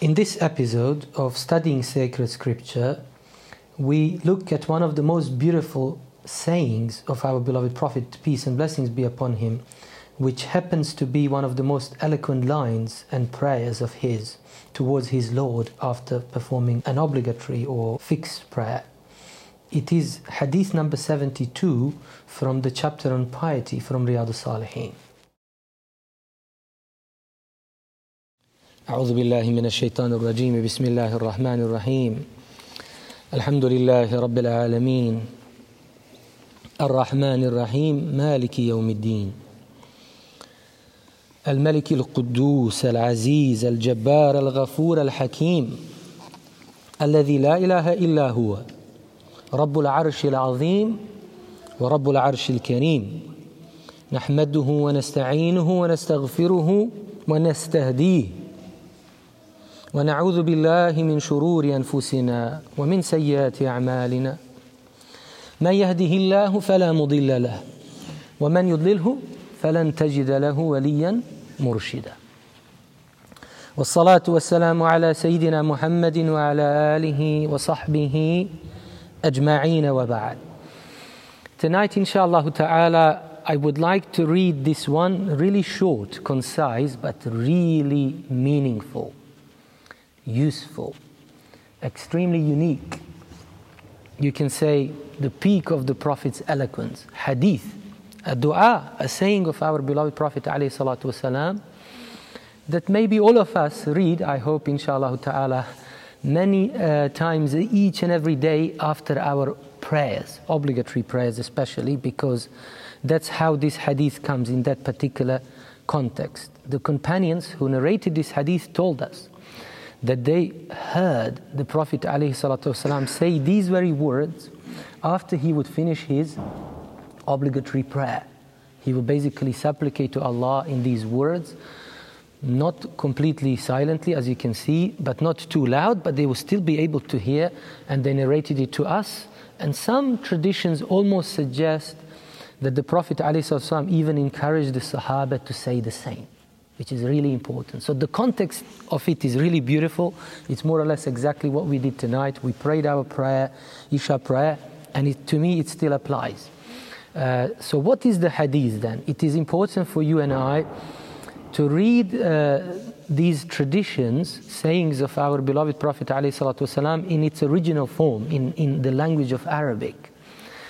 In this episode of studying sacred scripture, we look at one of the most beautiful sayings of our beloved Prophet, peace and blessings be upon him, which happens to be one of the most eloquent lines and prayers of his towards his Lord after performing an obligatory or fixed prayer. It is hadith number 72 from the chapter on piety from Riyadh al-Salihin. أعوذ بالله من الشيطان الرجيم. بسم الله الرحمن الرحيم. الحمد لله رب العالمين. الرحمن الرحيم. مالك يوم الدين. الملك القدوس العزيز الجبار الغفور الحكيم. الذي لا إله إلا هو. رب العرش العظيم ورب العرش الكريم. نحمده ونستعينه ونستغفره ونستهديه. ونعوذ بالله من شرور أنفسنا ومن سيئات أعمالنا. من يهده الله فلا مضل له ومن يضلله فلن تجد له وليا مرشدا. والصلاة والسلام على سيدنا محمد وعلى آله وصحبه أجمعين وبعد. Tonight, inshallah ta'ala, I would like to read this one really short, concise, but really meaningful, useful, extremely unique. You can say the peak of the Prophet's eloquence, hadith, a dua, a saying of our beloved Prophet والسلام, that maybe all of us read, I hope, inshallah ta'ala, many uh, times each and every day after our prayers, obligatory prayers especially, because that's how this hadith comes in that particular context. The companions who narrated this hadith told us that they heard the Prophet ﷺ say these very words after he would finish his obligatory prayer. He would basically supplicate to Allah in these words, not completely silently, as you can see, but not too loud, but they will still be able to hear, and they narrated it to us. And some traditions almost suggest that the Prophet ﷺ even encouraged the Sahaba to say the same, which is really important. So the context of it is really beautiful. It's more or less exactly what we did tonight. We prayed our prayer, Isha prayer, and it, to me it still applies. Uh, so, what is the hadith then? It is important for you and I to read uh, these traditions, sayings of our beloved Prophet ﷺ in its original form, in, in the language of Arabic.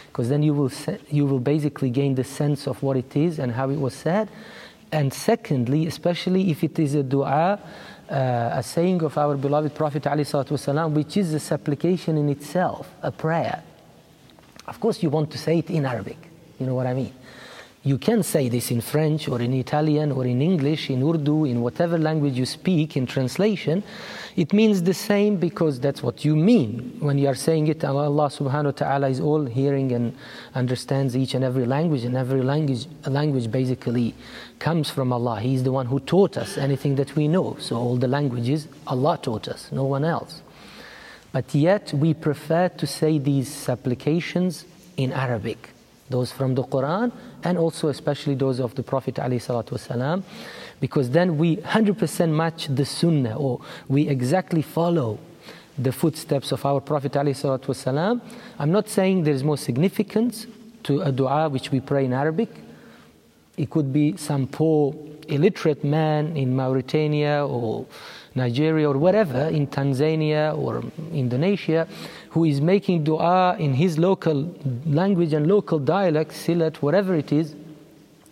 Because then you will, you will basically gain the sense of what it is and how it was said. And secondly, especially if it is a dua, uh, a saying of our beloved Prophet ﷺ, which is a supplication in itself, a prayer. Of course, you want to say it in Arabic. You know what I mean? You can say this in French or in Italian or in English, in Urdu, in whatever language you speak, in translation. It means the same because that's what you mean when you are saying it. Allah subhanahu wa ta'ala is all hearing and understands each and every language, and every language, language basically comes from Allah. He is the one who taught us anything that we know. So all the languages, Allah taught us, no one else. But yet we prefer to say these supplications in Arabic those from the Quran and also especially those of the Prophet ﷺ, because then we 100% match the Sunnah or we exactly follow the footsteps of our Prophet ﷺ. I'm not saying there is more significance to a dua which we pray in Arabic. It could be some poor illiterate man in Mauritania or Nigeria or wherever, in Tanzania or Indonesia, who is making dua in his local language and local dialect, Silat, whatever it is,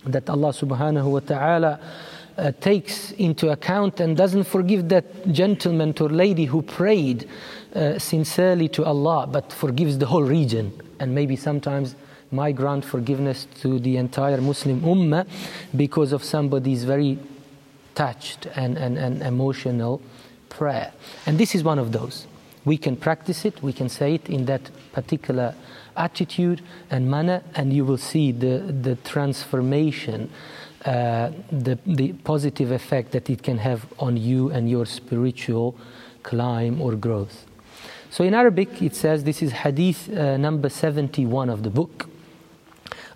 that Allah subhanahu wa ta'ala uh, takes into account and doesn't forgive that gentleman or lady who prayed uh, sincerely to Allah, but forgives the whole region. And maybe sometimes might grant forgiveness to the entire Muslim ummah because of somebody's very touched and, and, and emotional prayer. And this is one of those We can practice it, we can say it in that particular attitude and manner, and you will see the, the transformation, uh, the, the positive effect that it can have on you and your spiritual climb or growth. So in Arabic, it says this is Hadith uh, number 71 of the book.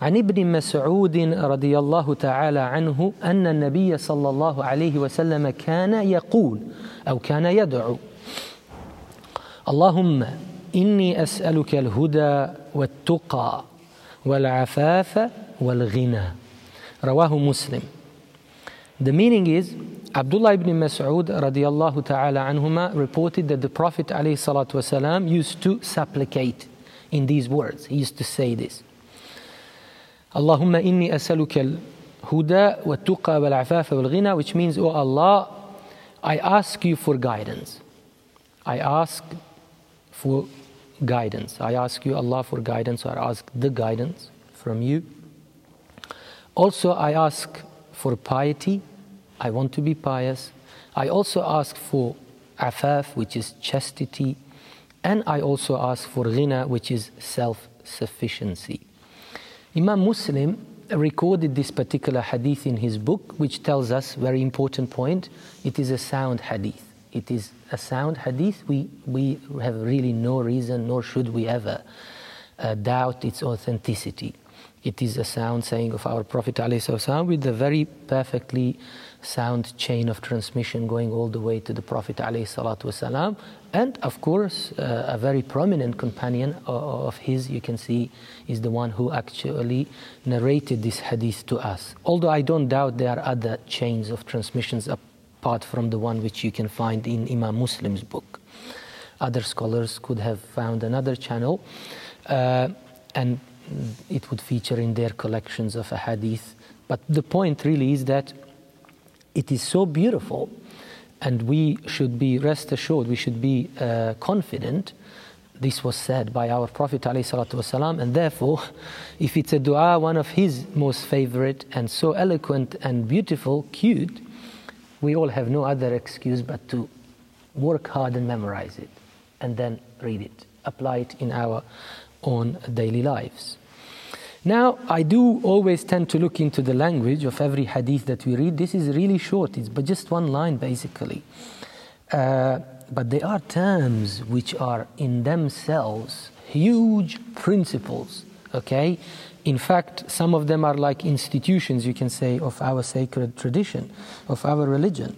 عن ابن مسعود رضي الله تعالى عنه أن النبي صلى الله عليه وسلم كان يقول أو كان يدعو اللهم إني أسألك الهدى والتقى والعفاف والغنى رواه مسلم The meaning is Abdullah ibn Mas'ud radiallahu ta'ala anhuma reported that the Prophet alayhi used to supplicate in these words. He used to say this. Allahumma inni asaluka al-huda wa tuqa wal afafa wal ghina which means, O oh Allah, I ask you for guidance. I ask for guidance. I ask you, Allah, for guidance, or ask the guidance from you. Also, I ask for piety. I want to be pious. I also ask for afaf, which is chastity. And I also ask for ghina, which is self sufficiency. Imam Muslim recorded this particular hadith in his book, which tells us very important point. It is a sound hadith. It is a sound hadith. We we have really no reason, nor should we ever uh, doubt its authenticity. It is a sound saying of our Prophet ﷺ with a very perfectly sound chain of transmission going all the way to the Prophet ﷺ. And of course, uh, a very prominent companion of his, you can see, is the one who actually narrated this hadith to us. Although I don't doubt there are other chains of transmissions apart from the one which you can find in Imam Muslim's book. Other scholars could have found another channel. Uh, and it would feature in their collections of hadith. But the point really is that it is so beautiful, and we should be rest assured, we should be uh, confident. This was said by our Prophet ﷺ, and therefore, if it's a dua, one of his most favorite and so eloquent and beautiful, cute, we all have no other excuse but to work hard and memorize it, and then read it, apply it in our own daily lives. Now, I do always tend to look into the language of every hadith that we read. This is really short, it's but just one line basically. Uh, but there are terms which are in themselves huge principles, okay? In fact, some of them are like institutions, you can say, of our sacred tradition, of our religion.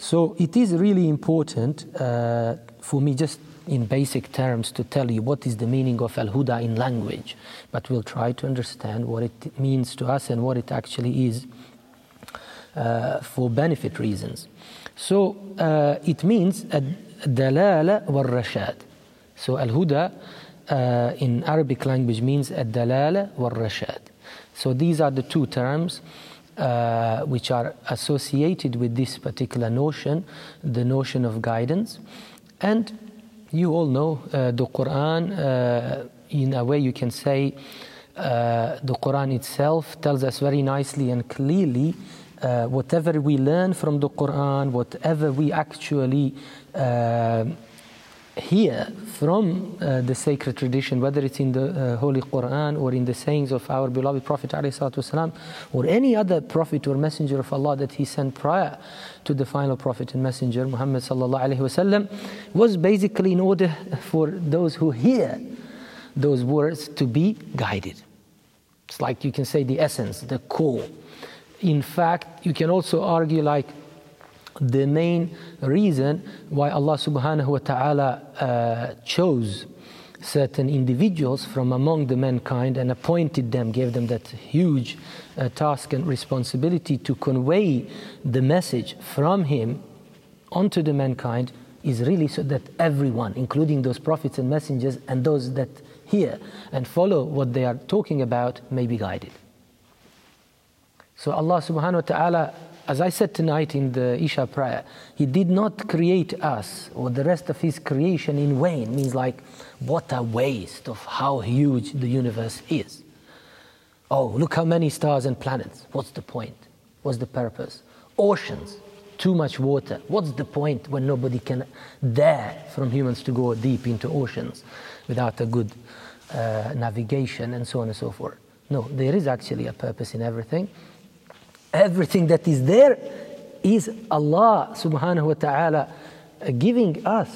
So it is really important uh, for me just in basic terms to tell you what is the meaning of Al Huda in language, but we'll try to understand what it means to us and what it actually is uh, for benefit reasons. So uh, it means dalala wal rashad. So Al Huda uh, in Arabic language means dalala wal rashad. So these are the two terms. Uh, which are associated with this particular notion, the notion of guidance. And you all know uh, the Quran, uh, in a way you can say uh, the Quran itself tells us very nicely and clearly uh, whatever we learn from the Quran, whatever we actually hear from uh, the sacred tradition, whether it's in the uh, Holy Quran or in the sayings of our beloved Prophet والسلام, or any other prophet or messenger of Allah that he sent prior to the final prophet and messenger Muhammad وسلم, was basically in order for those who hear those words to be guided. It's like you can say the essence, the core. In fact, you can also argue like the main reason why Allah subhanahu wa ta'ala uh, chose certain individuals from among the mankind and appointed them, gave them that huge uh, task and responsibility to convey the message from Him onto the mankind is really so that everyone, including those prophets and messengers and those that hear and follow what they are talking about, may be guided. So Allah subhanahu wa ta'ala as I said tonight in the Isha prayer, He did not create us or the rest of His creation in vain. It Means like, what a waste of how huge the universe is. Oh, look how many stars and planets. What's the point? What's the purpose? Oceans, too much water. What's the point when nobody can dare from humans to go deep into oceans without a good uh, navigation and so on and so forth? No, there is actually a purpose in everything everything that is there is Allah subhanahu wa ta'ala giving us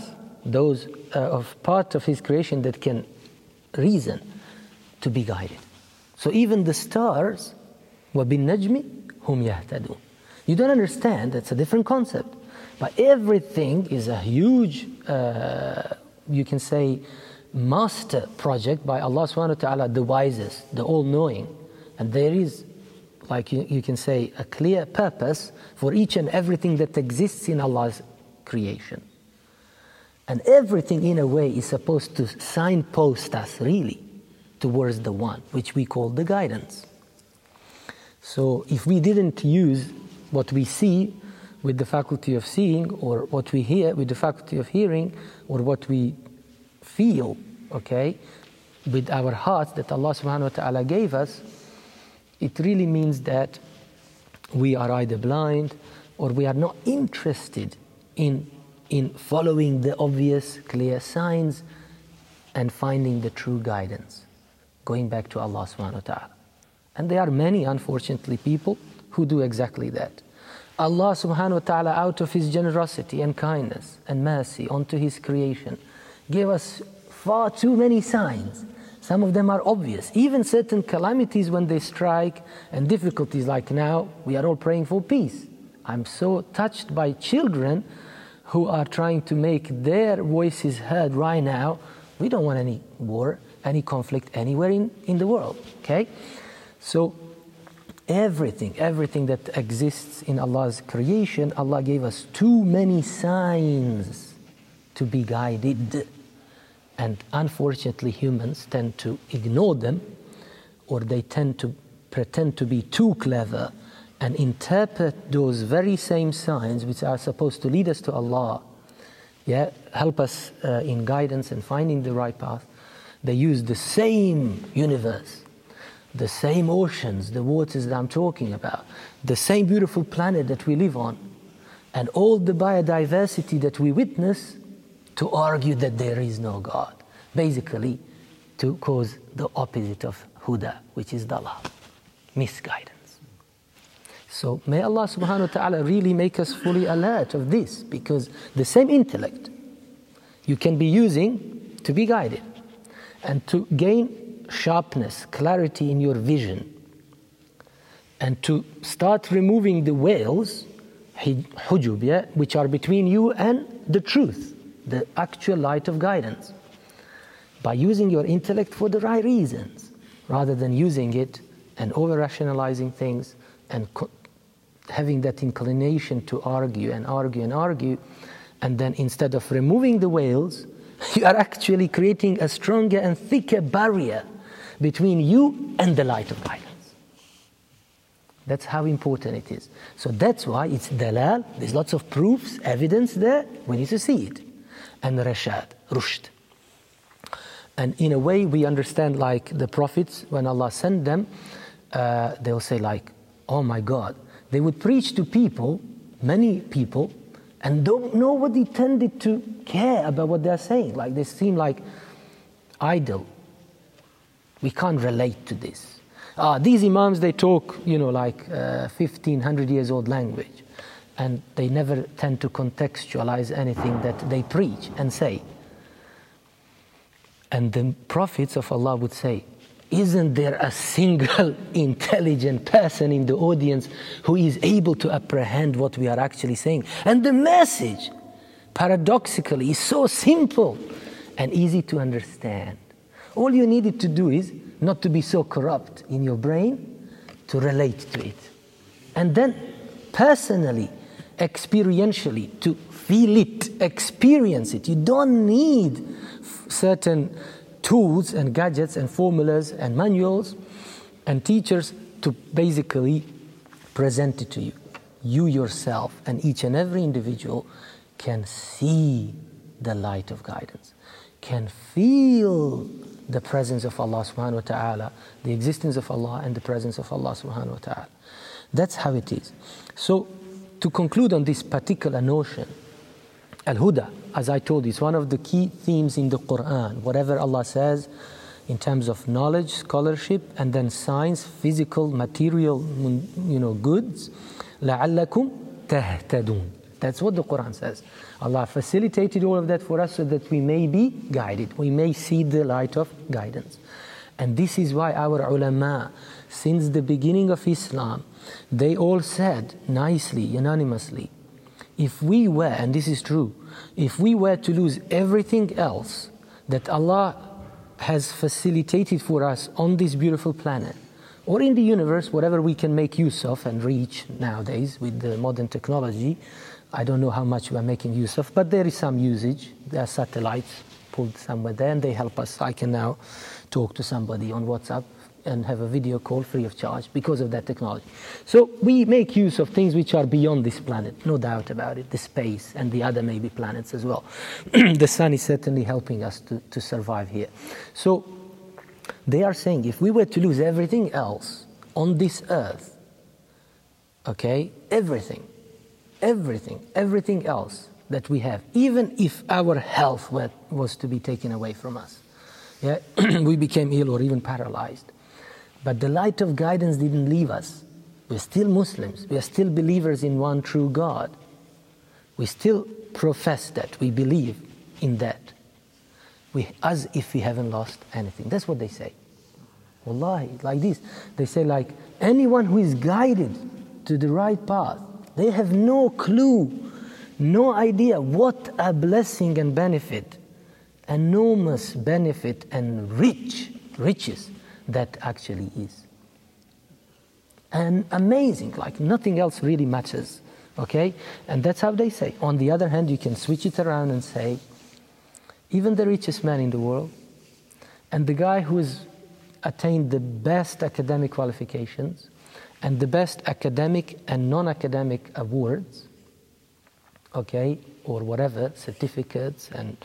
those uh, of part of His creation that can reason to be guided. So even the stars, وَبِالنَّجْمِ هُمْ يَهْتَدُونَ. You don't understand, that's a different concept. But everything is a huge, uh, you can say, master project by Allah subhanahu wa ta'ala, the wisest, the all knowing. And there is, like you, you can say, a clear purpose for each and everything that exists in Allah's creation. And everything, in a way, is supposed to signpost us really towards the one, which we call the guidance. So if we didn't use what we see with the faculty of seeing, or what we hear with the faculty of hearing, or what we feel, okay, with our hearts that Allah subhanahu wa ta'ala gave us, it really means that we are either blind or we are not interested in, in following the obvious, clear signs and finding the true guidance, going back to Allah subhanahu wa ta'ala. And there are many, unfortunately, people who do exactly that. Allah subhanahu wa ta'ala, out of His generosity and kindness and mercy onto His creation, gave us far too many signs. Some of them are obvious. Even certain calamities when they strike and difficulties like now, we are all praying for peace. I'm so touched by children who are trying to make their voices heard right now. We don't want any war, any conflict anywhere in, in the world. Okay? So everything, everything that exists in Allah's creation, Allah gave us too many signs to be guided. And unfortunately, humans tend to ignore them or they tend to pretend to be too clever and interpret those very same signs which are supposed to lead us to Allah, yeah, help us uh, in guidance and finding the right path. They use the same universe the same oceans, the waters that I'm talking about, the same beautiful planet that we live on, and all the biodiversity that we witness to argue that there is no God. Basically, to cause the opposite of huda, which is dalal, misguidance. So may Allah subhanahu wa ta'ala really make us fully alert of this because the same intellect you can be using to be guided and to gain sharpness, clarity in your vision, and to start removing the veils, hujub, yeah, which are between you and the truth, the actual light of guidance, by using your intellect for the right reasons, rather than using it and over rationalizing things and co- having that inclination to argue and argue and argue, and then instead of removing the veils, you are actually creating a stronger and thicker barrier between you and the light of guidance. That's how important it is. So that's why it's dalal. There's lots of proofs, evidence there. We need to see it. And rashad, rushd. And in a way, we understand like the prophets, when Allah sent them, uh, they'll say like, oh my God. They would preach to people, many people, and don't, nobody tended to care about what they're saying. Like they seem like idle we can't relate to this. Uh, these imams, they talk, you know, like uh, 1500 years old language, and they never tend to contextualize anything that they preach and say. And the prophets of Allah would say, Isn't there a single intelligent person in the audience who is able to apprehend what we are actually saying? And the message, paradoxically, is so simple and easy to understand. All you needed to do is not to be so corrupt in your brain to relate to it. And then personally, experientially, to feel it, experience it. You don't need certain tools and gadgets and formulas and manuals and teachers to basically present it to you. You yourself and each and every individual can see the light of guidance, can feel the presence of Allah subhanahu wa ta'ala, the existence of Allah and the presence of Allah subhanahu wa ta'ala. That's how it is. So, to conclude on this particular notion, Al Huda, as I told you, is one of the key themes in the Quran. Whatever Allah says in terms of knowledge, scholarship, and then science, physical, material, you know, goods, لَعَلَّكُمْ تَهْتَدُونَ that's what the Quran says. Allah facilitated all of that for us so that we may be guided, we may see the light of guidance. And this is why our ulama, since the beginning of Islam, they all said nicely, unanimously, if we were, and this is true, if we were to lose everything else that Allah has facilitated for us on this beautiful planet, or in the universe, whatever we can make use of and reach nowadays with the modern technology, I don't know how much we are making use of, but there is some usage. There are satellites pulled somewhere there, and they help us. I can now talk to somebody on WhatsApp and have a video call free of charge because of that technology. So we make use of things which are beyond this planet, no doubt about it, the space and the other maybe planets as well. the sun is certainly helping us to, to survive here. So they are saying if we were to lose everything else on this earth, okay, everything, everything, everything else that we have, even if our health were, was to be taken away from us, yeah, we became ill or even paralyzed. But the light of guidance didn't leave us. We're still Muslims. We are still believers in one true God. We still profess that. We believe in that. We, as if we haven't lost anything. That's what they say. Wallahi, like this. They say, like, anyone who is guided to the right path, they have no clue, no idea what a blessing and benefit, enormous benefit and rich riches that actually is. And amazing, like nothing else really matters. Okay? And that's how they say. On the other hand, you can switch it around and say, even the richest man in the world, and the guy who has attained the best academic qualifications and the best academic and non academic awards, okay, or whatever, certificates, and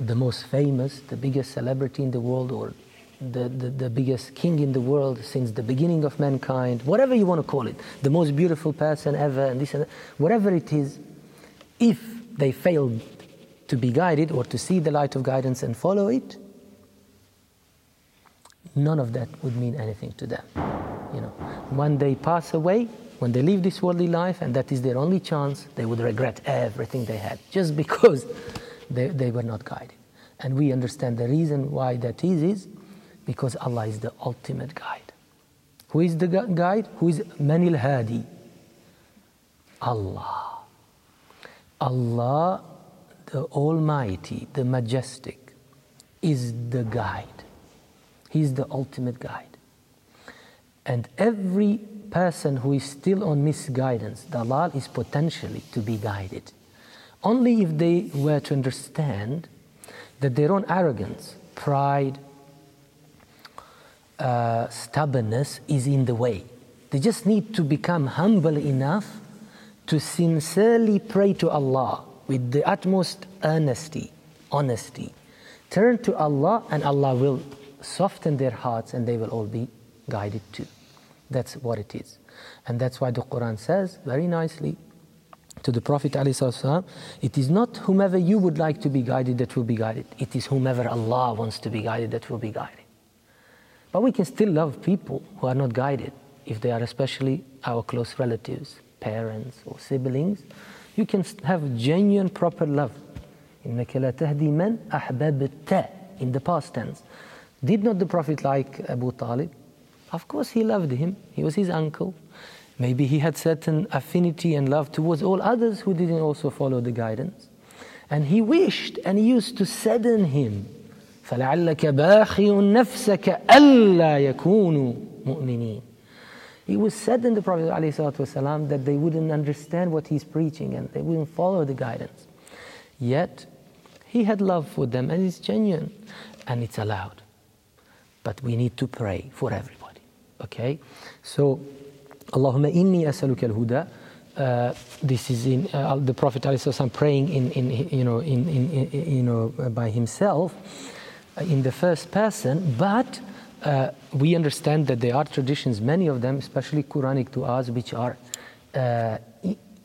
the most famous, the biggest celebrity in the world, or the, the, the, biggest king in the world since the beginning of mankind, whatever you want to call it, the most beautiful person ever, and this and that, whatever it is, if they failed to be guided or to see the light of guidance and follow it, none of that would mean anything to them. You know, when they pass away, when they leave this worldly life, and that is their only chance, they would regret everything they had just because they, they were not guided. And we understand the reason why that is is because Allah is the ultimate guide. Who is the guide? Who is Manil Hadi? Allah. Allah, the Almighty, the Majestic, is the guide. He's the ultimate guide. And every person who is still on misguidance, Dalal is potentially to be guided. Only if they were to understand that their own arrogance, pride, uh, stubbornness is in the way. They just need to become humble enough to sincerely pray to Allah with the utmost earnesty, honesty. Turn to Allah, and Allah will soften their hearts and they will all be guided too. That's what it is. And that's why the Quran says very nicely to the Prophet ﷺ, it is not whomever you would like to be guided that will be guided. It is whomever Allah wants to be guided that will be guided. But we can still love people who are not guided, if they are especially our close relatives, parents, or siblings. You can have genuine, proper love. In the past tense. Did not the Prophet like Abu Talib? Of course, he loved him. He was his uncle. Maybe he had certain affinity and love towards all others who didn't also follow the guidance. And he wished and he used to sadden him فلعلك باخع نفسك ألا يكونوا مؤمنين It was said in the Prophet ﷺ that they wouldn't understand what he's preaching and they wouldn't follow the guidance. Yet, he had love for them and it's genuine and it's allowed. But we need to pray for everybody. Okay? So, Allahumma inni asaluka al-huda. Uh, this is in uh, the Prophet ﷺ praying in, in, you know, in, in, in, you know, by himself in the first person, but uh, we understand that there are traditions, many of them, especially Quranic du'as, which are uh,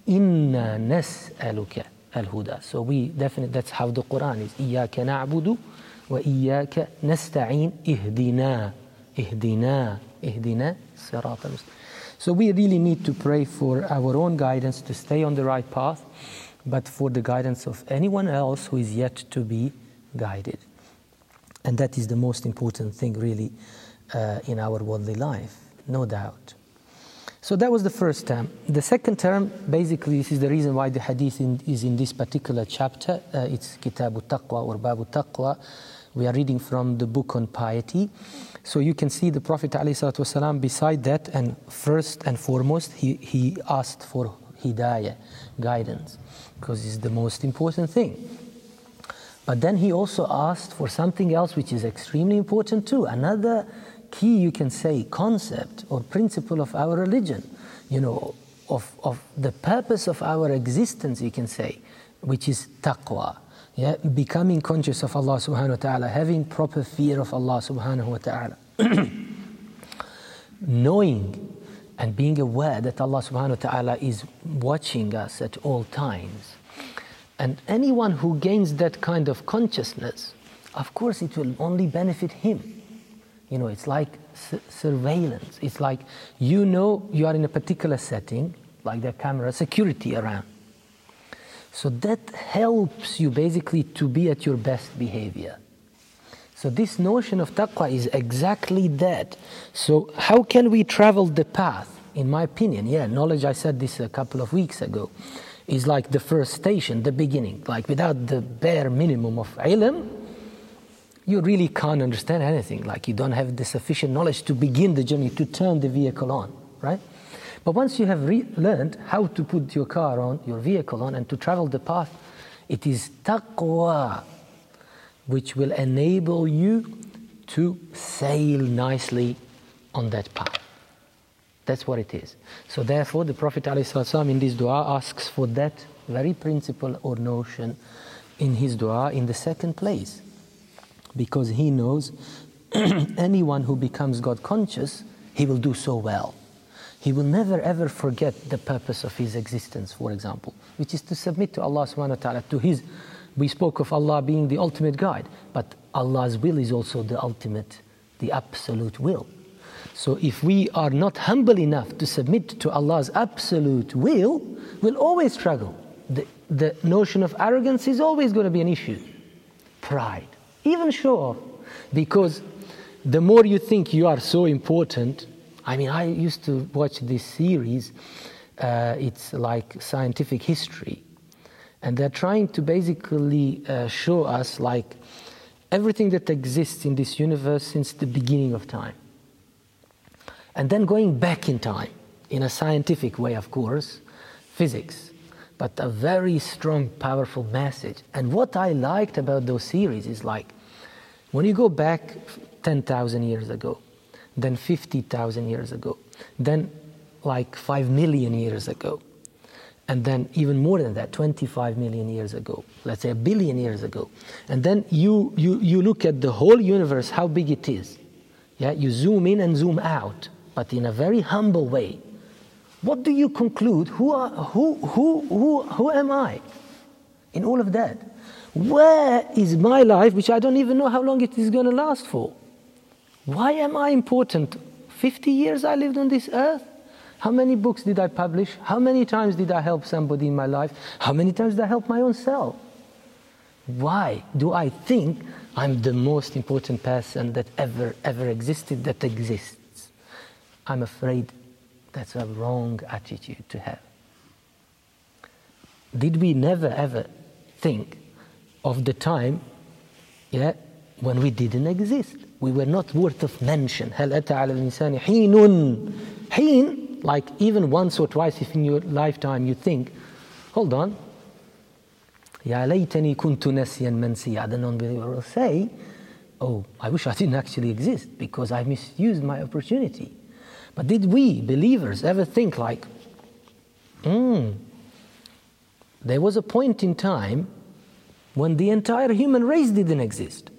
inna nas'aluka al-huda. So we definitely, that's how the Quran is. إياك نعبد وإياك نستعين اهدنا اهدنا اهدنا صراط المستقيم. So we really need to pray for our own guidance to stay on the right path, but for the guidance of anyone else who is yet to be guided. And that is the most important thing, really, uh, in our worldly life, no doubt. So that was the first term. The second term, basically, this is the reason why the hadith in, is in this particular chapter. Uh, it's Kitabu Taqwa or Babu Taqwa. We are reading from the book on piety. So you can see the Prophet ﷺ beside that, and first and foremost, he, he asked for hidayah, guidance, because it's the most important thing. But then he also asked for something else which is extremely important too, another key, you can say, concept or principle of our religion, you know, of, of the purpose of our existence, you can say, which is taqwa. Yeah, becoming conscious of Allah subhanahu wa ta'ala, having proper fear of Allah subhanahu wa ta'ala. Knowing and being aware that Allah subhanahu wa ta'ala is watching us at all times. And anyone who gains that kind of consciousness, of course, it will only benefit him. You know, it's like su- surveillance. It's like you know you are in a particular setting, like the camera, security around. So that helps you basically to be at your best behavior. So this notion of taqwa is exactly that. So how can we travel the path? In my opinion, yeah, knowledge, I said this a couple of weeks ago, is like the first station, the beginning. Like without the bare minimum of ilm, you really can't understand anything. Like you don't have the sufficient knowledge to begin the journey, to turn the vehicle on, right? But once you have re- learned how to put your car on, your vehicle on, and to travel the path, it is taqwa which will enable you to sail nicely on that path. That's what it is. So therefore, the Prophet ﷺ in this dua asks for that very principle or notion in his dua in the second place because he knows anyone who becomes God conscious, he will do so well. He will never ever forget the purpose of his existence, for example, which is to submit to Allah subhanahu wa ta'ala, to his. We spoke of Allah being the ultimate guide, but Allah's will is also the ultimate, the absolute will. So if we are not humble enough to submit to Allah's absolute will, we'll always struggle. The, the notion of arrogance is always going to be an issue. Pride even show off. Because the more you think you are so important, I mean, I used to watch this series, uh, it's like scientific history. And they're trying to basically uh, show us like everything that exists in this universe since the beginning of time. And then going back in time, in a scientific way, of course, physics, but a very strong, powerful message. And what I liked about those series is like, when you go back 10,000 years ago, then 50,000 years ago, then like 5 million years ago, and then even more than that, 25 million years ago, let's say a billion years ago, and then you, you, you look at the whole universe, how big it is. Yeah, you zoom in and zoom out, but in a very humble way. What do you conclude? Who, are, who, who, who, who am I in all of that? Where is my life, which I don't even know how long it is going to last for? Why am I important? 50 years I lived on this earth? How many books did I publish? How many times did I help somebody in my life? How many times did I help my own self? Why do I think I'm the most important person that ever, ever existed that exists? I'm afraid that's a wrong attitude to have. Did we never ever think of the time yeah, when we didn't exist? We were not worth of mention. هل أتى على الإنسان حين حين like even once or twice if in your lifetime you think hold on يا ليتني كنت نسيا منسيا the non-believer will say oh I wish I didn't actually exist because I misused my opportunity but did we, believers, ever think like, hmm, there was a point in time when the entire human race didn't exist?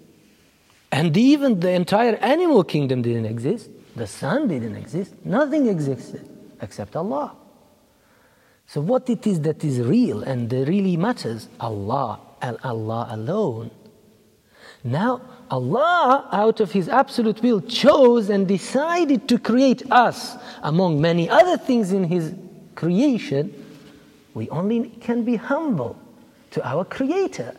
And even the entire animal kingdom didn't exist. The sun didn't exist. Nothing existed except Allah. So, what it is that is real and really matters? Allah and Allah alone. Now, Allah, out of His absolute will, chose and decided to create us among many other things in His creation. We only can be humble to our Creator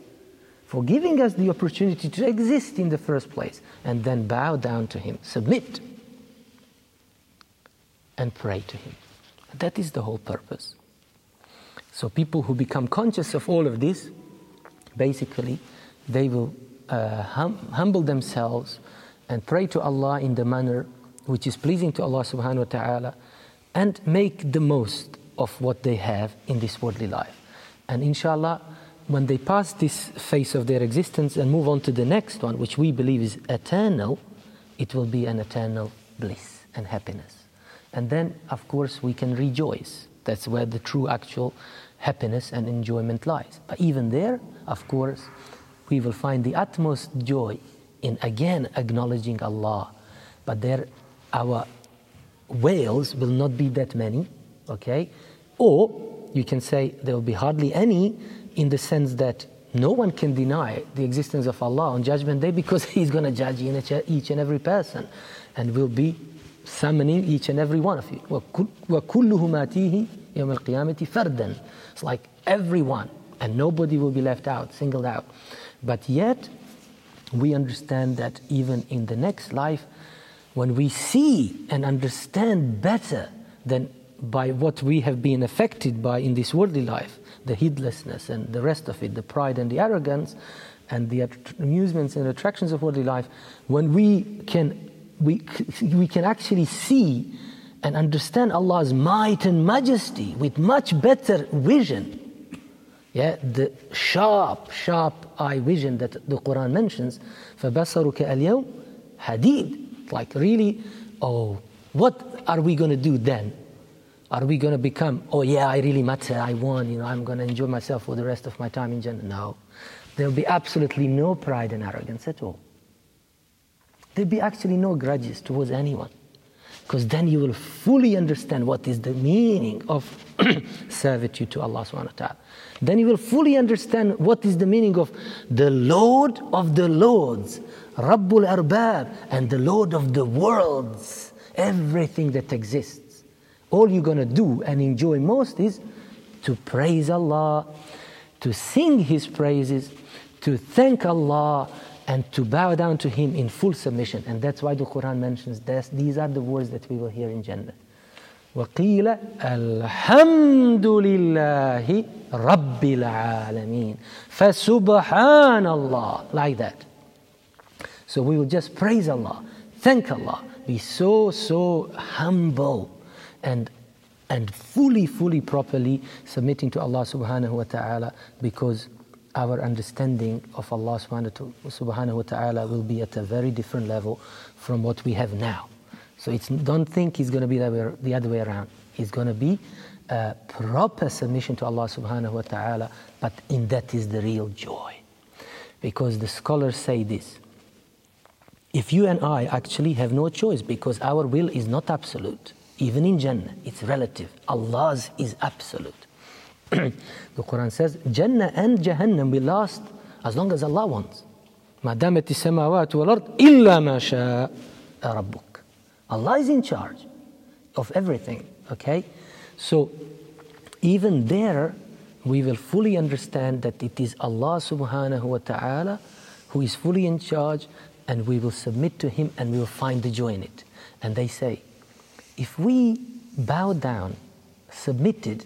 for giving us the opportunity to exist in the first place, and then bow down to Him, submit, and pray to Him. That is the whole purpose. So, people who become conscious of all of this, basically, they will uh, hum- humble themselves and pray to Allah in the manner which is pleasing to Allah subhanahu wa ta'ala and make the most of what they have in this worldly life. And inshallah, when they pass this phase of their existence and move on to the next one, which we believe is eternal, it will be an eternal bliss and happiness. And then, of course, we can rejoice. That's where the true actual happiness and enjoyment lies. But even there, of course, we will find the utmost joy in again acknowledging Allah. But there, our whales will not be that many, okay? Or you can say there will be hardly any in the sense that no one can deny the existence of Allah on Judgment Day because He's going to judge each and every person and will be summoning each and every one of you. It's like everyone, and nobody will be left out, singled out. But yet, we understand that even in the next life, when we see and understand better than by what we have been affected by in this worldly life, the heedlessness and the rest of it, the pride and the arrogance, and the amusements and attractions of worldly life, when we can, we, we can actually see and understand Allah's might and majesty with much better vision. Yeah, the sharp, sharp eye vision that the Quran mentions, فَبَصَرُكَ الْيَوْمِ hadid. Like really, oh, what are we going to do then? Are we going to become, oh yeah, I really matter, I won, you know, I'm going to enjoy myself for the rest of my time in Jannah? No. There'll be absolutely no pride and arrogance at all. There'll be actually no grudges towards anyone. Because then you will fully understand what is the meaning of servitude to Allah subhanahu wa ta'ala. Then you will fully understand what is the meaning of the Lord of the Lords, Rabbul Arbab, and the Lord of the worlds, everything that exists all you're going to do and enjoy most is to praise Allah, to sing His praises, to thank Allah, and to bow down to Him in full submission. And that's why the Quran mentions this. These are the words that we will hear in Jannah. وقيل الحمد لله رب العالمين فسبحان الله like that so we will just praise Allah thank Allah be so so humble and and fully, fully, properly submitting to Allah subhanahu wa ta'ala because our understanding of Allah subhanahu wa ta'ala will be at a very different level from what we have now. So it's, don't think it's going to be the other way around. It's going to be a proper submission to Allah subhanahu wa ta'ala, but in that is the real joy. Because the scholars say this if you and I actually have no choice because our will is not absolute, even in Jannah, it's relative. Allah's is absolute the Quran says, Jannah and Jahannam will last as long as Allah wants. Ma damat samawat wal ard illa ma sha'a rabbuk. Allah is in charge of everything, okay? So even there we will fully understand that it is Allah subhanahu wa ta'ala who is fully in charge and we will submit to him and we will find the joy in it. And they say, if we bow down, submitted,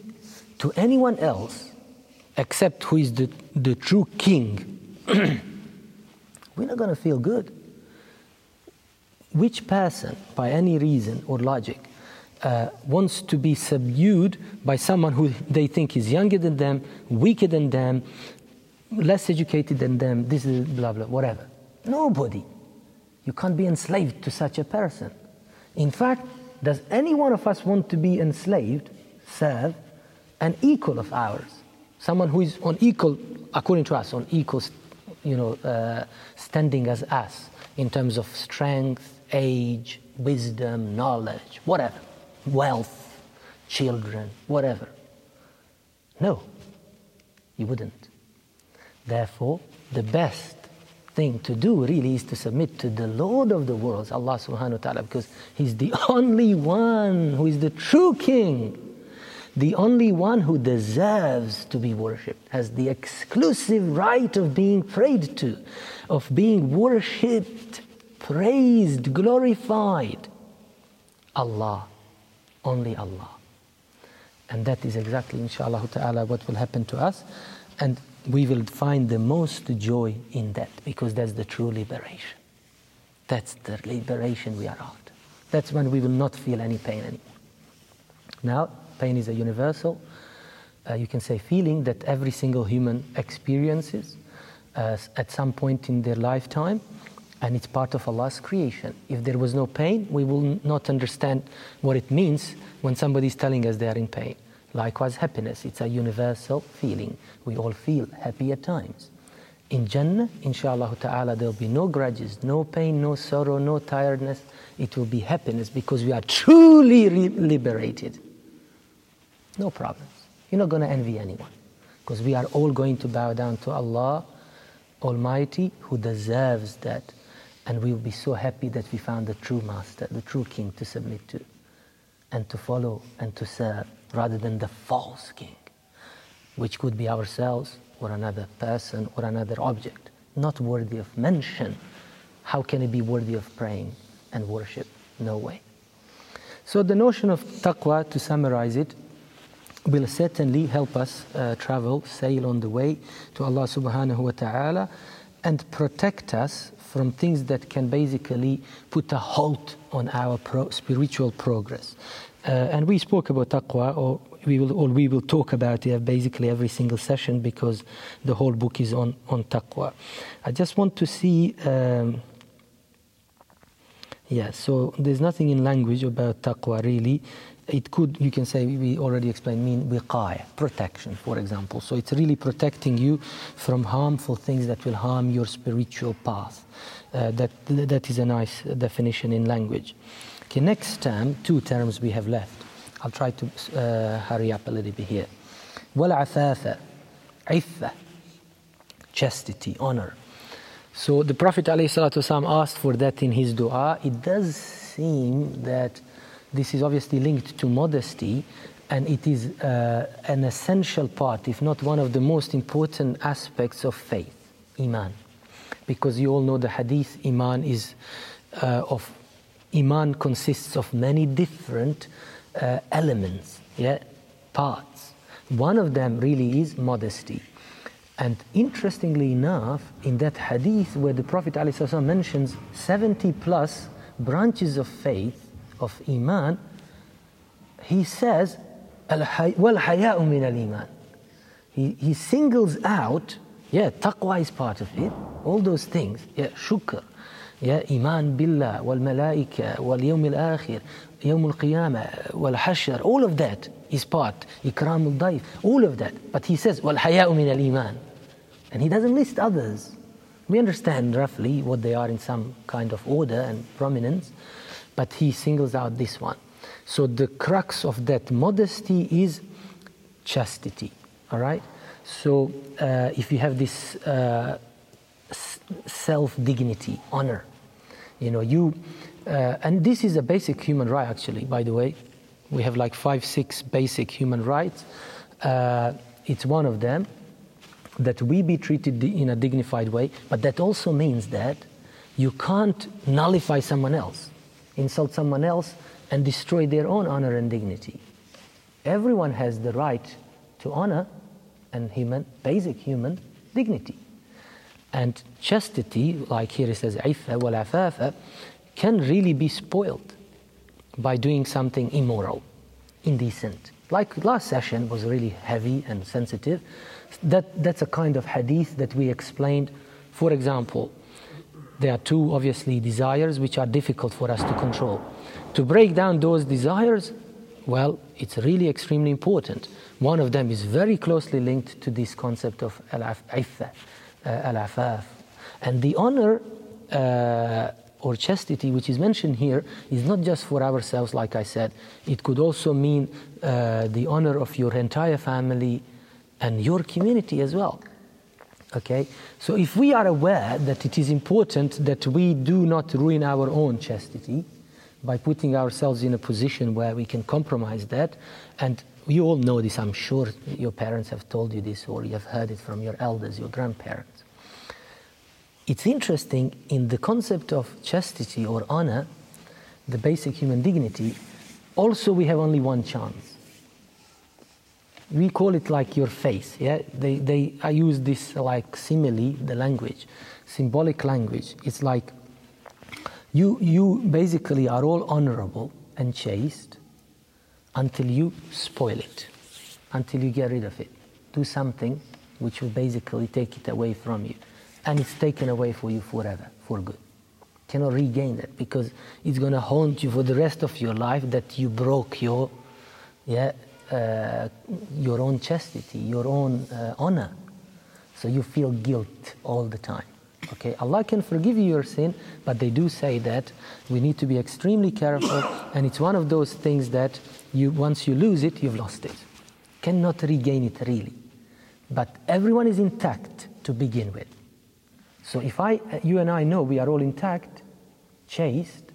to anyone else except who is the, the true king, we're not going to feel good. Which person, by any reason or logic, uh, wants to be subdued by someone who they think is younger than them, weaker than them, less educated than them, this is blah blah, whatever. Nobody. You can't be enslaved to such a person. In fact, does any one of us want to be enslaved, serve, an equal of ours? Someone who is on equal, according to us, on equal, you know, uh, standing as us in terms of strength, age, wisdom, knowledge, whatever, wealth, children, whatever. No, you wouldn't. Therefore, the best thing to do really is to submit to the Lord of the worlds, Allah subhanahu wa ta'ala, because He's the only one who is the true King, the only one who deserves to be worshipped. has the exclusive right of being prayed to, of being worshipped, praised, glorified. Allah, only Allah. And that is exactly, inshallah ta'ala, what will happen to us. And we will find the most joy in that because that's the true liberation. That's the liberation we are after. That's when we will not feel any pain anymore. Now, pain is a universal, uh, you can say, feeling that every single human experiences uh, at some point in their lifetime, and it's part of Allah's creation. If there was no pain, we will not understand what it means when somebody is telling us they are in pain. Likewise, happiness, it's a universal feeling. We all feel happy at times. In Jannah, inshallah ta'ala, there'll be no grudges, no pain, no sorrow, no tiredness. It will be happiness because we are truly liberated. No problems. You're not going to envy anyone because we are all going to bow down to Allah Almighty who deserves that. And we will be so happy that we found the true master, the true king to submit to and to follow and to serve rather than the false king, which could be ourselves or another person or another object, not worthy of mention. How can it be worthy of praying and worship? No way. So, the notion of taqwa, to summarize it, will certainly help us uh, travel, sail on the way to Allah subhanahu wa ta'ala and protect us from things that can basically put a halt on our pro- spiritual progress. Uh, and we spoke about taqwa, or we will, or we will talk about it basically every single session because the whole book is on, on taqwa. I just want to see. Um, yeah, so there's nothing in language about taqwa really it could, you can say, we already explained, mean wiqaya, protection, for example. So it's really protecting you from harmful things that will harm your spiritual path. Uh, that, that is a nice definition in language. Okay, next term, two terms we have left. I'll try to uh, hurry up a little bit here. Wal'afafa, iffah, chastity, honor. So the Prophet ﷺ asked for that in his dua. It does seem that this is obviously linked to modesty, and it is uh, an essential part, if not one of the most important aspects of faith, Iman. Because you all know the hadith, Iman is uh, of Iman consists of many different uh, elements, yeah, parts. One of them really is modesty. And interestingly enough, in that hadith where the Prophet ﷺ mentions 70 plus branches of faith, of Iman, he says, وَالْحَيَاءُ مِنَ الْإِيمَانِ he, he singles out, yeah, taqwa is part of it, all those things, yeah, shukr, yeah, iman billah, wal malaika, wal yawm al akhir, yawm al qiyamah, wal hashr, all of that is part, ikram al daif, all of that. But he says, wal haya'u min al iman. And he doesn't list others. We understand roughly what they are in some kind of order and prominence but he singles out this one. So the crux of that modesty is chastity. All right. So uh, if you have this uh, self dignity, honor, you know you, uh, and this is a basic human right actually. By the way, we have like five, six basic human rights. Uh, it's one of them that we be treated in a dignified way, but that also means that you can't nullify someone else insult someone else, and destroy their own honor and dignity. Everyone has the right to honor and human, basic human dignity. And chastity, like here it says, عفة والعفاف, can really be spoiled by doing something immoral, indecent. Like last session was really heavy and sensitive. That, that's a kind of hadith that we explained. For example, there are two, obviously, desires which are difficult for us to control. To break down those desires, well, it's really extremely important. One of them is very closely linked to this concept of al-afaf. Uh, al and the honor uh, or chastity, which is mentioned here, is not just for ourselves, like I said. It could also mean uh, the honor of your entire family and your community as well. Okay? So if we are aware that it is important that we do not ruin our own chastity by putting ourselves in a position where we can compromise that and you all know this, I'm sure your parents have told you this or you have heard it from your elders, your grandparents. It's interesting in the concept of chastity or honor, the basic human dignity, also we have only one chance. We call it like your face, yeah? They, they, I use this like simile, the language, symbolic language. It's like you, you basically are all honorable and chaste until you spoil it, until you get rid of it. Do something which will basically take it away from you. And it's taken away for you forever, for good. Cannot regain that because it's going to haunt you for the rest of your life that you broke your, yeah, uh, your own chastity, your own uh, honor. So you feel guilt all the time. Okay, Allah can forgive you your sin, but they do say that we need to be extremely careful, and it's one of those things that you once you lose it, you've lost it. Cannot regain it really. But everyone is intact to begin with. So if I, you and I know we are all intact, chaste,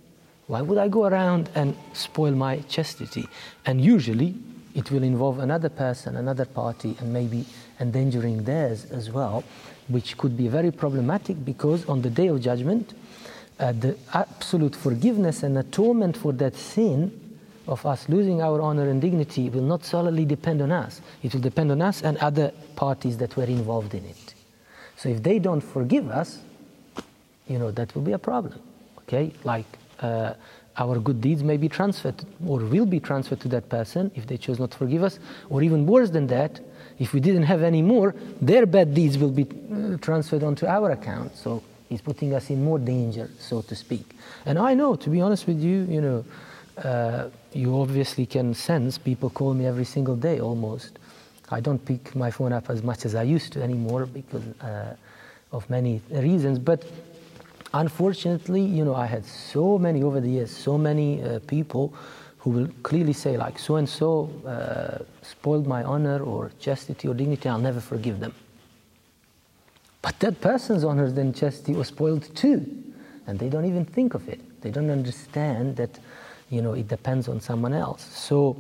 why would I go around and spoil my chastity? And usually it will involve another person, another party, and maybe endangering theirs as well which could be very problematic because on the day of judgment, uh, the absolute forgiveness and atonement for that sin of us losing our honor and dignity will not solely depend on us. It will depend on us and other parties that were involved in it. So if they don't forgive us, you know, that will be a problem. Okay? Like uh, our good deeds may be transferred or will be transferred to that person if they choose not to forgive us, or even worse than that, if we didn't have any more, their bad deeds will be uh, transferred onto our account. So he's putting us in more danger, so to speak. And I know, to be honest with you, you know, uh, you obviously can sense people call me every single day almost. I don't pick my phone up as much as I used to anymore because uh, of many reasons. But unfortunately, you know, I had so many over the years, so many uh, people who will clearly say like so and so spoiled my honor or chastity or dignity, I'll never forgive them. But that person's honor and chastity was spoiled too, and they don't even think of it. They don't understand that, you know, it depends on someone else. So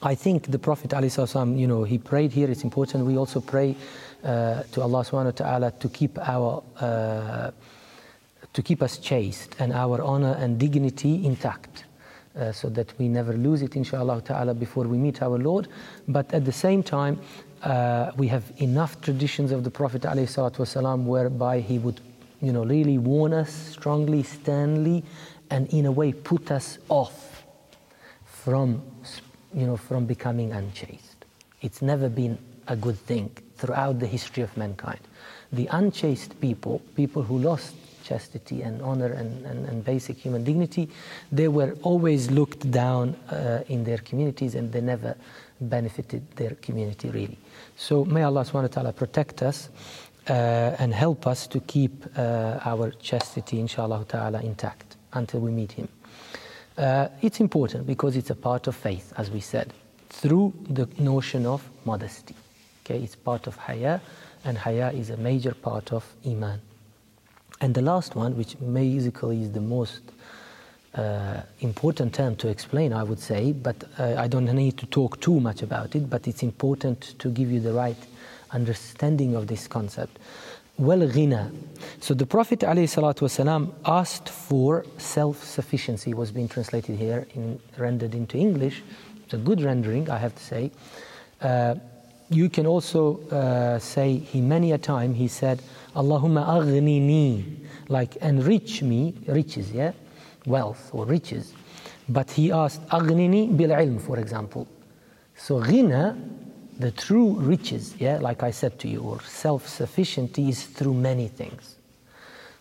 I think the Prophet you know, he prayed here. It's important. We also pray uh, to Allah Subhanahu wa Taala to keep our uh, to keep us chaste and our honor and dignity intact uh, so that we never lose it, inshallah ta'ala, before we meet our Lord. But at the same time, uh, we have enough traditions of the Prophet والسلام, whereby he would you know, really warn us strongly, sternly, and in a way put us off from, you know, from becoming unchaste. It's never been a good thing throughout the history of mankind. The unchaste people, people who lost chastity and honor and, and, and, basic human dignity, they were always looked down uh, in their communities and they never benefited their community really. So may Allah subhanahu wa ta'ala protect us uh, and help us to keep uh, our chastity inshallah ta'ala intact until we meet Him. Uh, it's important because it's a part of faith, as we said, through the notion of modesty. Okay, it's part of haya, and haya is a major part of iman. And the last one, which basically is the most uh, important term to explain, I would say, but uh, I don't need to talk too much about it, but it's important to give you the right understanding of this concept. Well, ghina. So the Prophet ﷺ asked for self-sufficiency, was being translated here, in, rendered into English. It's a good rendering, I have to say. Uh, you can also uh, say he many a time he said, Allahumma aghnini, like enrich me, riches, yeah, wealth or riches. But he asked aghnini bil ilm, for example. So ghina, the true riches, yeah, like I said to you, or self-sufficiency is through many things.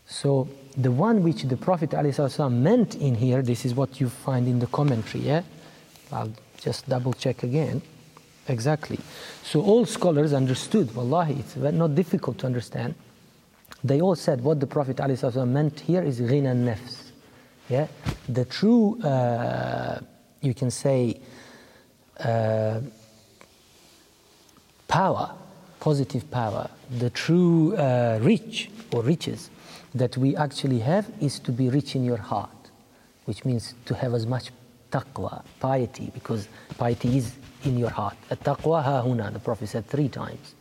So the one which the Prophet ﷺ meant in here, this is what you find in the commentary, yeah? I'll just double check again. Exactly. So all scholars understood, wallahi, it's not difficult to understand. They all said what the Prophet ﷺ meant here is ghina nafs. Yeah? The true, uh, you can say, uh, power, positive power, the true uh, rich or riches that we actually have is to be rich in your heart, which means to have as much taqwa, piety, because piety is in your heart. At-taqwa ha huna, the Prophet said three times.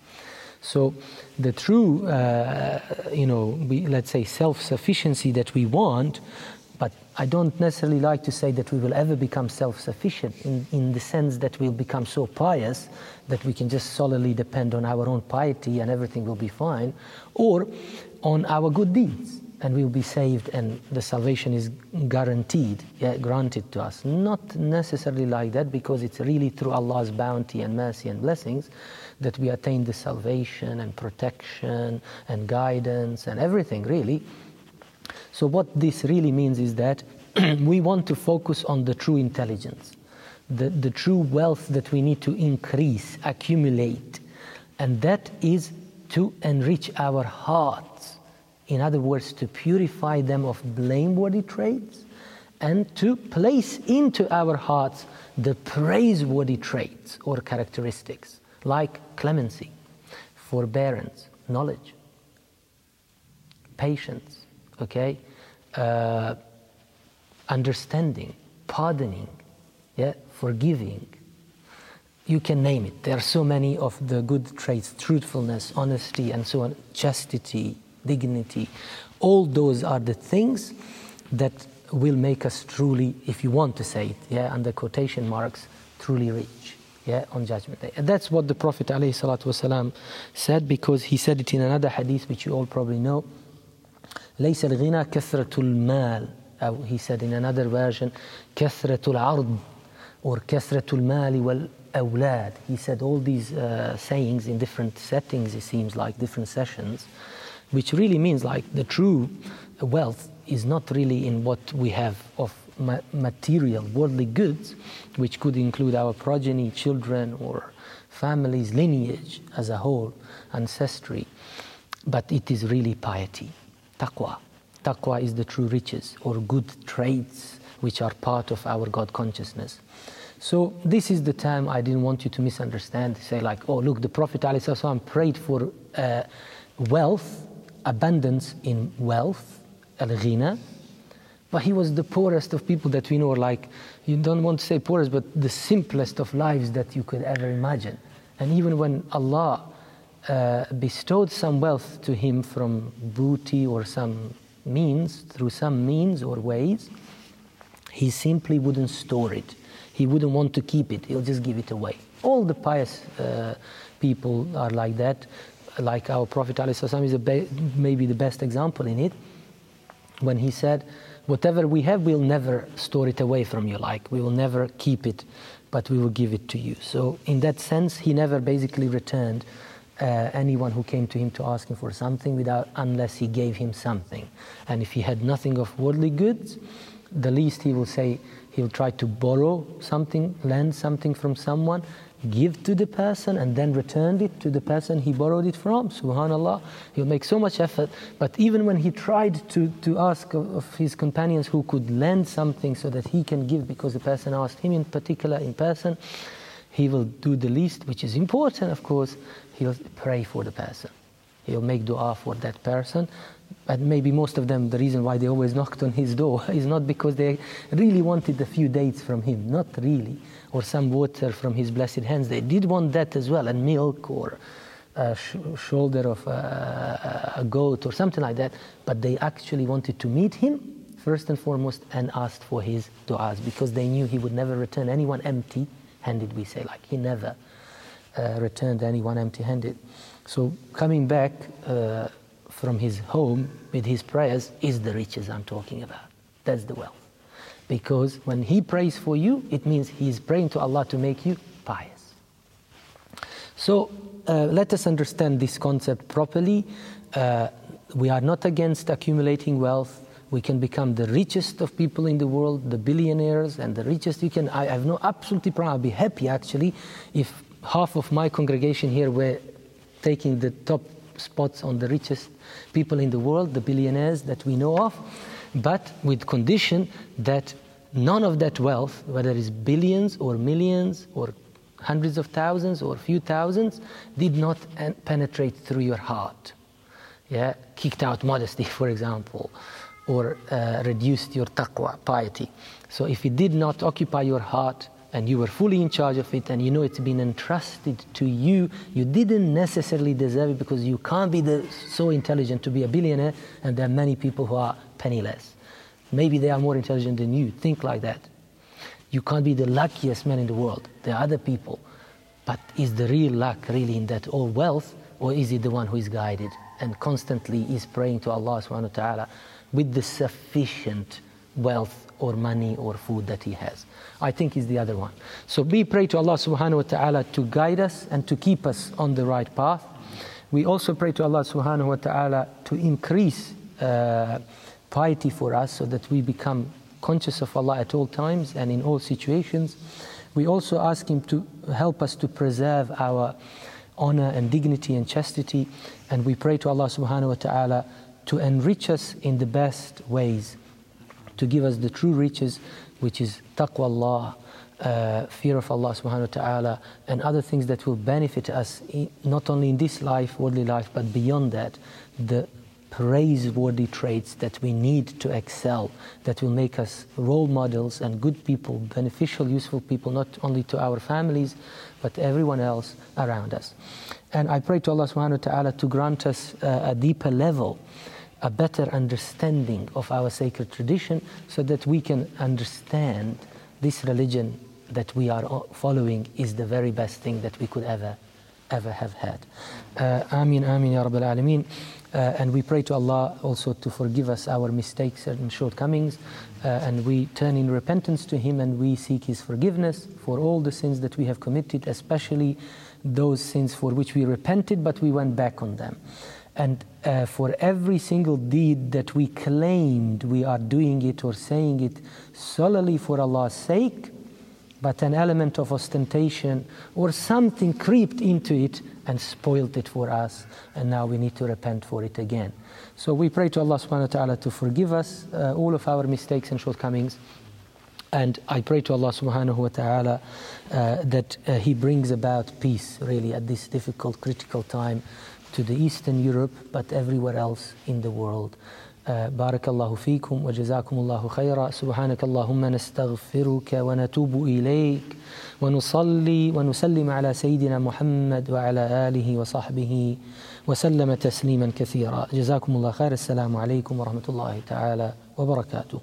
So the true, uh, you know, we, let's say self-sufficiency that we want, but I don't necessarily like to say that we will ever become self-sufficient in, in the sense that we'll become so pious that we can just solely depend on our own piety and everything will be fine, or on our good deeds and we'll be saved and the salvation is guaranteed, yeah, granted to us. Not necessarily like that because it's really through Allah's bounty and mercy and blessings that we attain the salvation and protection and guidance and everything really. So what this really means is that we want to focus on the true intelligence, the, the true wealth that we need to increase, accumulate, and that is to enrich our hearts. In other words, to purify them of blameworthy traits and to place into our hearts the praiseworthy traits or characteristics like clemency, forbearance, knowledge, patience, okay, uh, understanding, pardoning, yeah, forgiving. You can name it. There are so many of the good traits truthfulness, honesty, and so on, chastity, dignity. All those are the things that will make us truly, if you want to say it, yeah, under quotation marks, truly rich yeah, on Judgment Day. And that's what the Prophet ﷺ said because he said it in another hadith which you all probably know. ليس الغنى كثرة المال أو he said in another version كثرة العرض or كثرة المال والأولاد he said all these uh, sayings in different settings it seems like different sessions which really means like the true wealth is not really in what we have of ma material, worldly goods, which could include our progeny, children, or families, lineage as a whole, ancestry. But it is really piety, taqwa. Taqwa is the true riches or good traits which are part of our God consciousness. So this is the time I didn't want you to misunderstand. Say like, oh look, the Prophet ﷺ prayed for uh, wealth, abundance in wealth, al-ghina, but he was the poorest of people that we know, like, you don't want to say poorest, but the simplest of lives that you could ever imagine. And even when Allah uh, bestowed some wealth to him from booty or some means, through some means or ways, he simply wouldn't store it. He wouldn't want to keep it, he'll just give it away. All the pious uh, people are like that. Like our Prophet ﷺ is maybe the best example in it, when he said, whatever we have, we'll never store it away from you, like we will never keep it, but we will give it to you. So, in that sense, he never basically returned uh, anyone who came to him to ask him for something without unless he gave him something. And if he had nothing of worldly goods, the least he will say, he'll try to borrow something, lend something from someone, give to the person and then return it to the person he borrowed it from. Subhanallah. He'll make so much effort. But even when he tried to, to ask of, of, his companions who could lend something so that he can give because the person asked him in particular in person, he will do the least, which is important, of course. He'll pray for the person. He'll make dua for that person. But maybe most of them, the reason why they always knocked on his door is not because they really wanted a few dates from him. Not really or some water from his blessed hands. They did want that as well, and milk or a sh shoulder of a, a goat or something like that. But they actually wanted to meet him first and foremost and asked for his du'as because they knew he would never return anyone empty handed, we say, like he never uh, returned anyone empty handed. So coming back uh, from his home with his prayers is the riches I'm talking about. That's the wealth. Because when he prays for you, it means he's praying to Allah to make you pious. So uh, let us understand this concept properly. Uh, we are not against accumulating wealth. We can become the richest of people in the world, the billionaires and the richest. You can. I, have no absolutely problem. I'll be happy actually if half of my congregation here were taking the top spots on the richest people in the world, the billionaires that we know of but with condition that none of that wealth, whether it's billions or millions or hundreds of thousands or few thousands, did not penetrate through your heart. Yeah, kicked out modesty, for example, or uh, reduced your taqwa, piety. So if it did not occupy your heart, and you were fully in charge of it and you know it's been entrusted to you, you didn't necessarily deserve it because you can't be the, so intelligent to be a billionaire and there are many people who are penniless. Maybe they are more intelligent than you. Think like that. You can't be the luckiest man in the world. There are other people. But is the real luck really in that all wealth or is it the one who is guided and constantly is praying to Allah subhanahu wa ta'ala with the sufficient wealth or money or food that he has? I think is the other one. So we pray to Allah subhanahu wa ta'ala to guide us and to keep us on the right path. We also pray to Allah subhanahu wa ta'ala to increase uh, piety for us so that we become conscious of Allah at all times and in all situations. We also ask Him to help us to preserve our honor and dignity and chastity. And we pray to Allah subhanahu wa ta'ala to enrich us in the best ways, to give us the true riches which is taqwa Allah, uh, fear of Allah subhanahu wa ta'ala, and other things that will benefit us in, not only in this life, worldly life, but beyond that, the praiseworthy traits that we need to excel, that will make us role models and good people, beneficial, useful people, not only to our families, but everyone else around us. And I pray to Allah subhanahu wa ta'ala to grant us uh, a deeper level a better understanding of our sacred tradition so that we can understand this religion that we are following is the very best thing that we could ever ever have had. Uh, Amin, Amin, Ya Rabbil Alameen. Uh, and we pray to Allah also to forgive us our mistakes and shortcomings. Uh, and we turn in repentance to Him and we seek His forgiveness for all the sins that we have committed, especially those sins for which we repented but we went back on them. And uh, for every single deed that we claimed we are doing it or saying it solely for Allah's sake, but an element of ostentation or something crept into it and spoiled it for us, and now we need to repent for it again. So we pray to Allah subhanahu wa ta'ala to forgive us uh, all of our mistakes and shortcomings. And I pray to Allah subhanahu wa ta'ala uh, that uh, He brings about peace really at this difficult, critical time to the Eastern Europe, but everywhere else in the world. بارك الله فيكم وجزاكم الله خيرا سبحانك اللهم نستغفرك ونتوب إليك ونصلي ونسلم على سيدنا محمد وعلى آله وصحبه وسلم تسليما كثيرا جزاكم الله خير السلام عليكم ورحمة الله تعالى وبركاته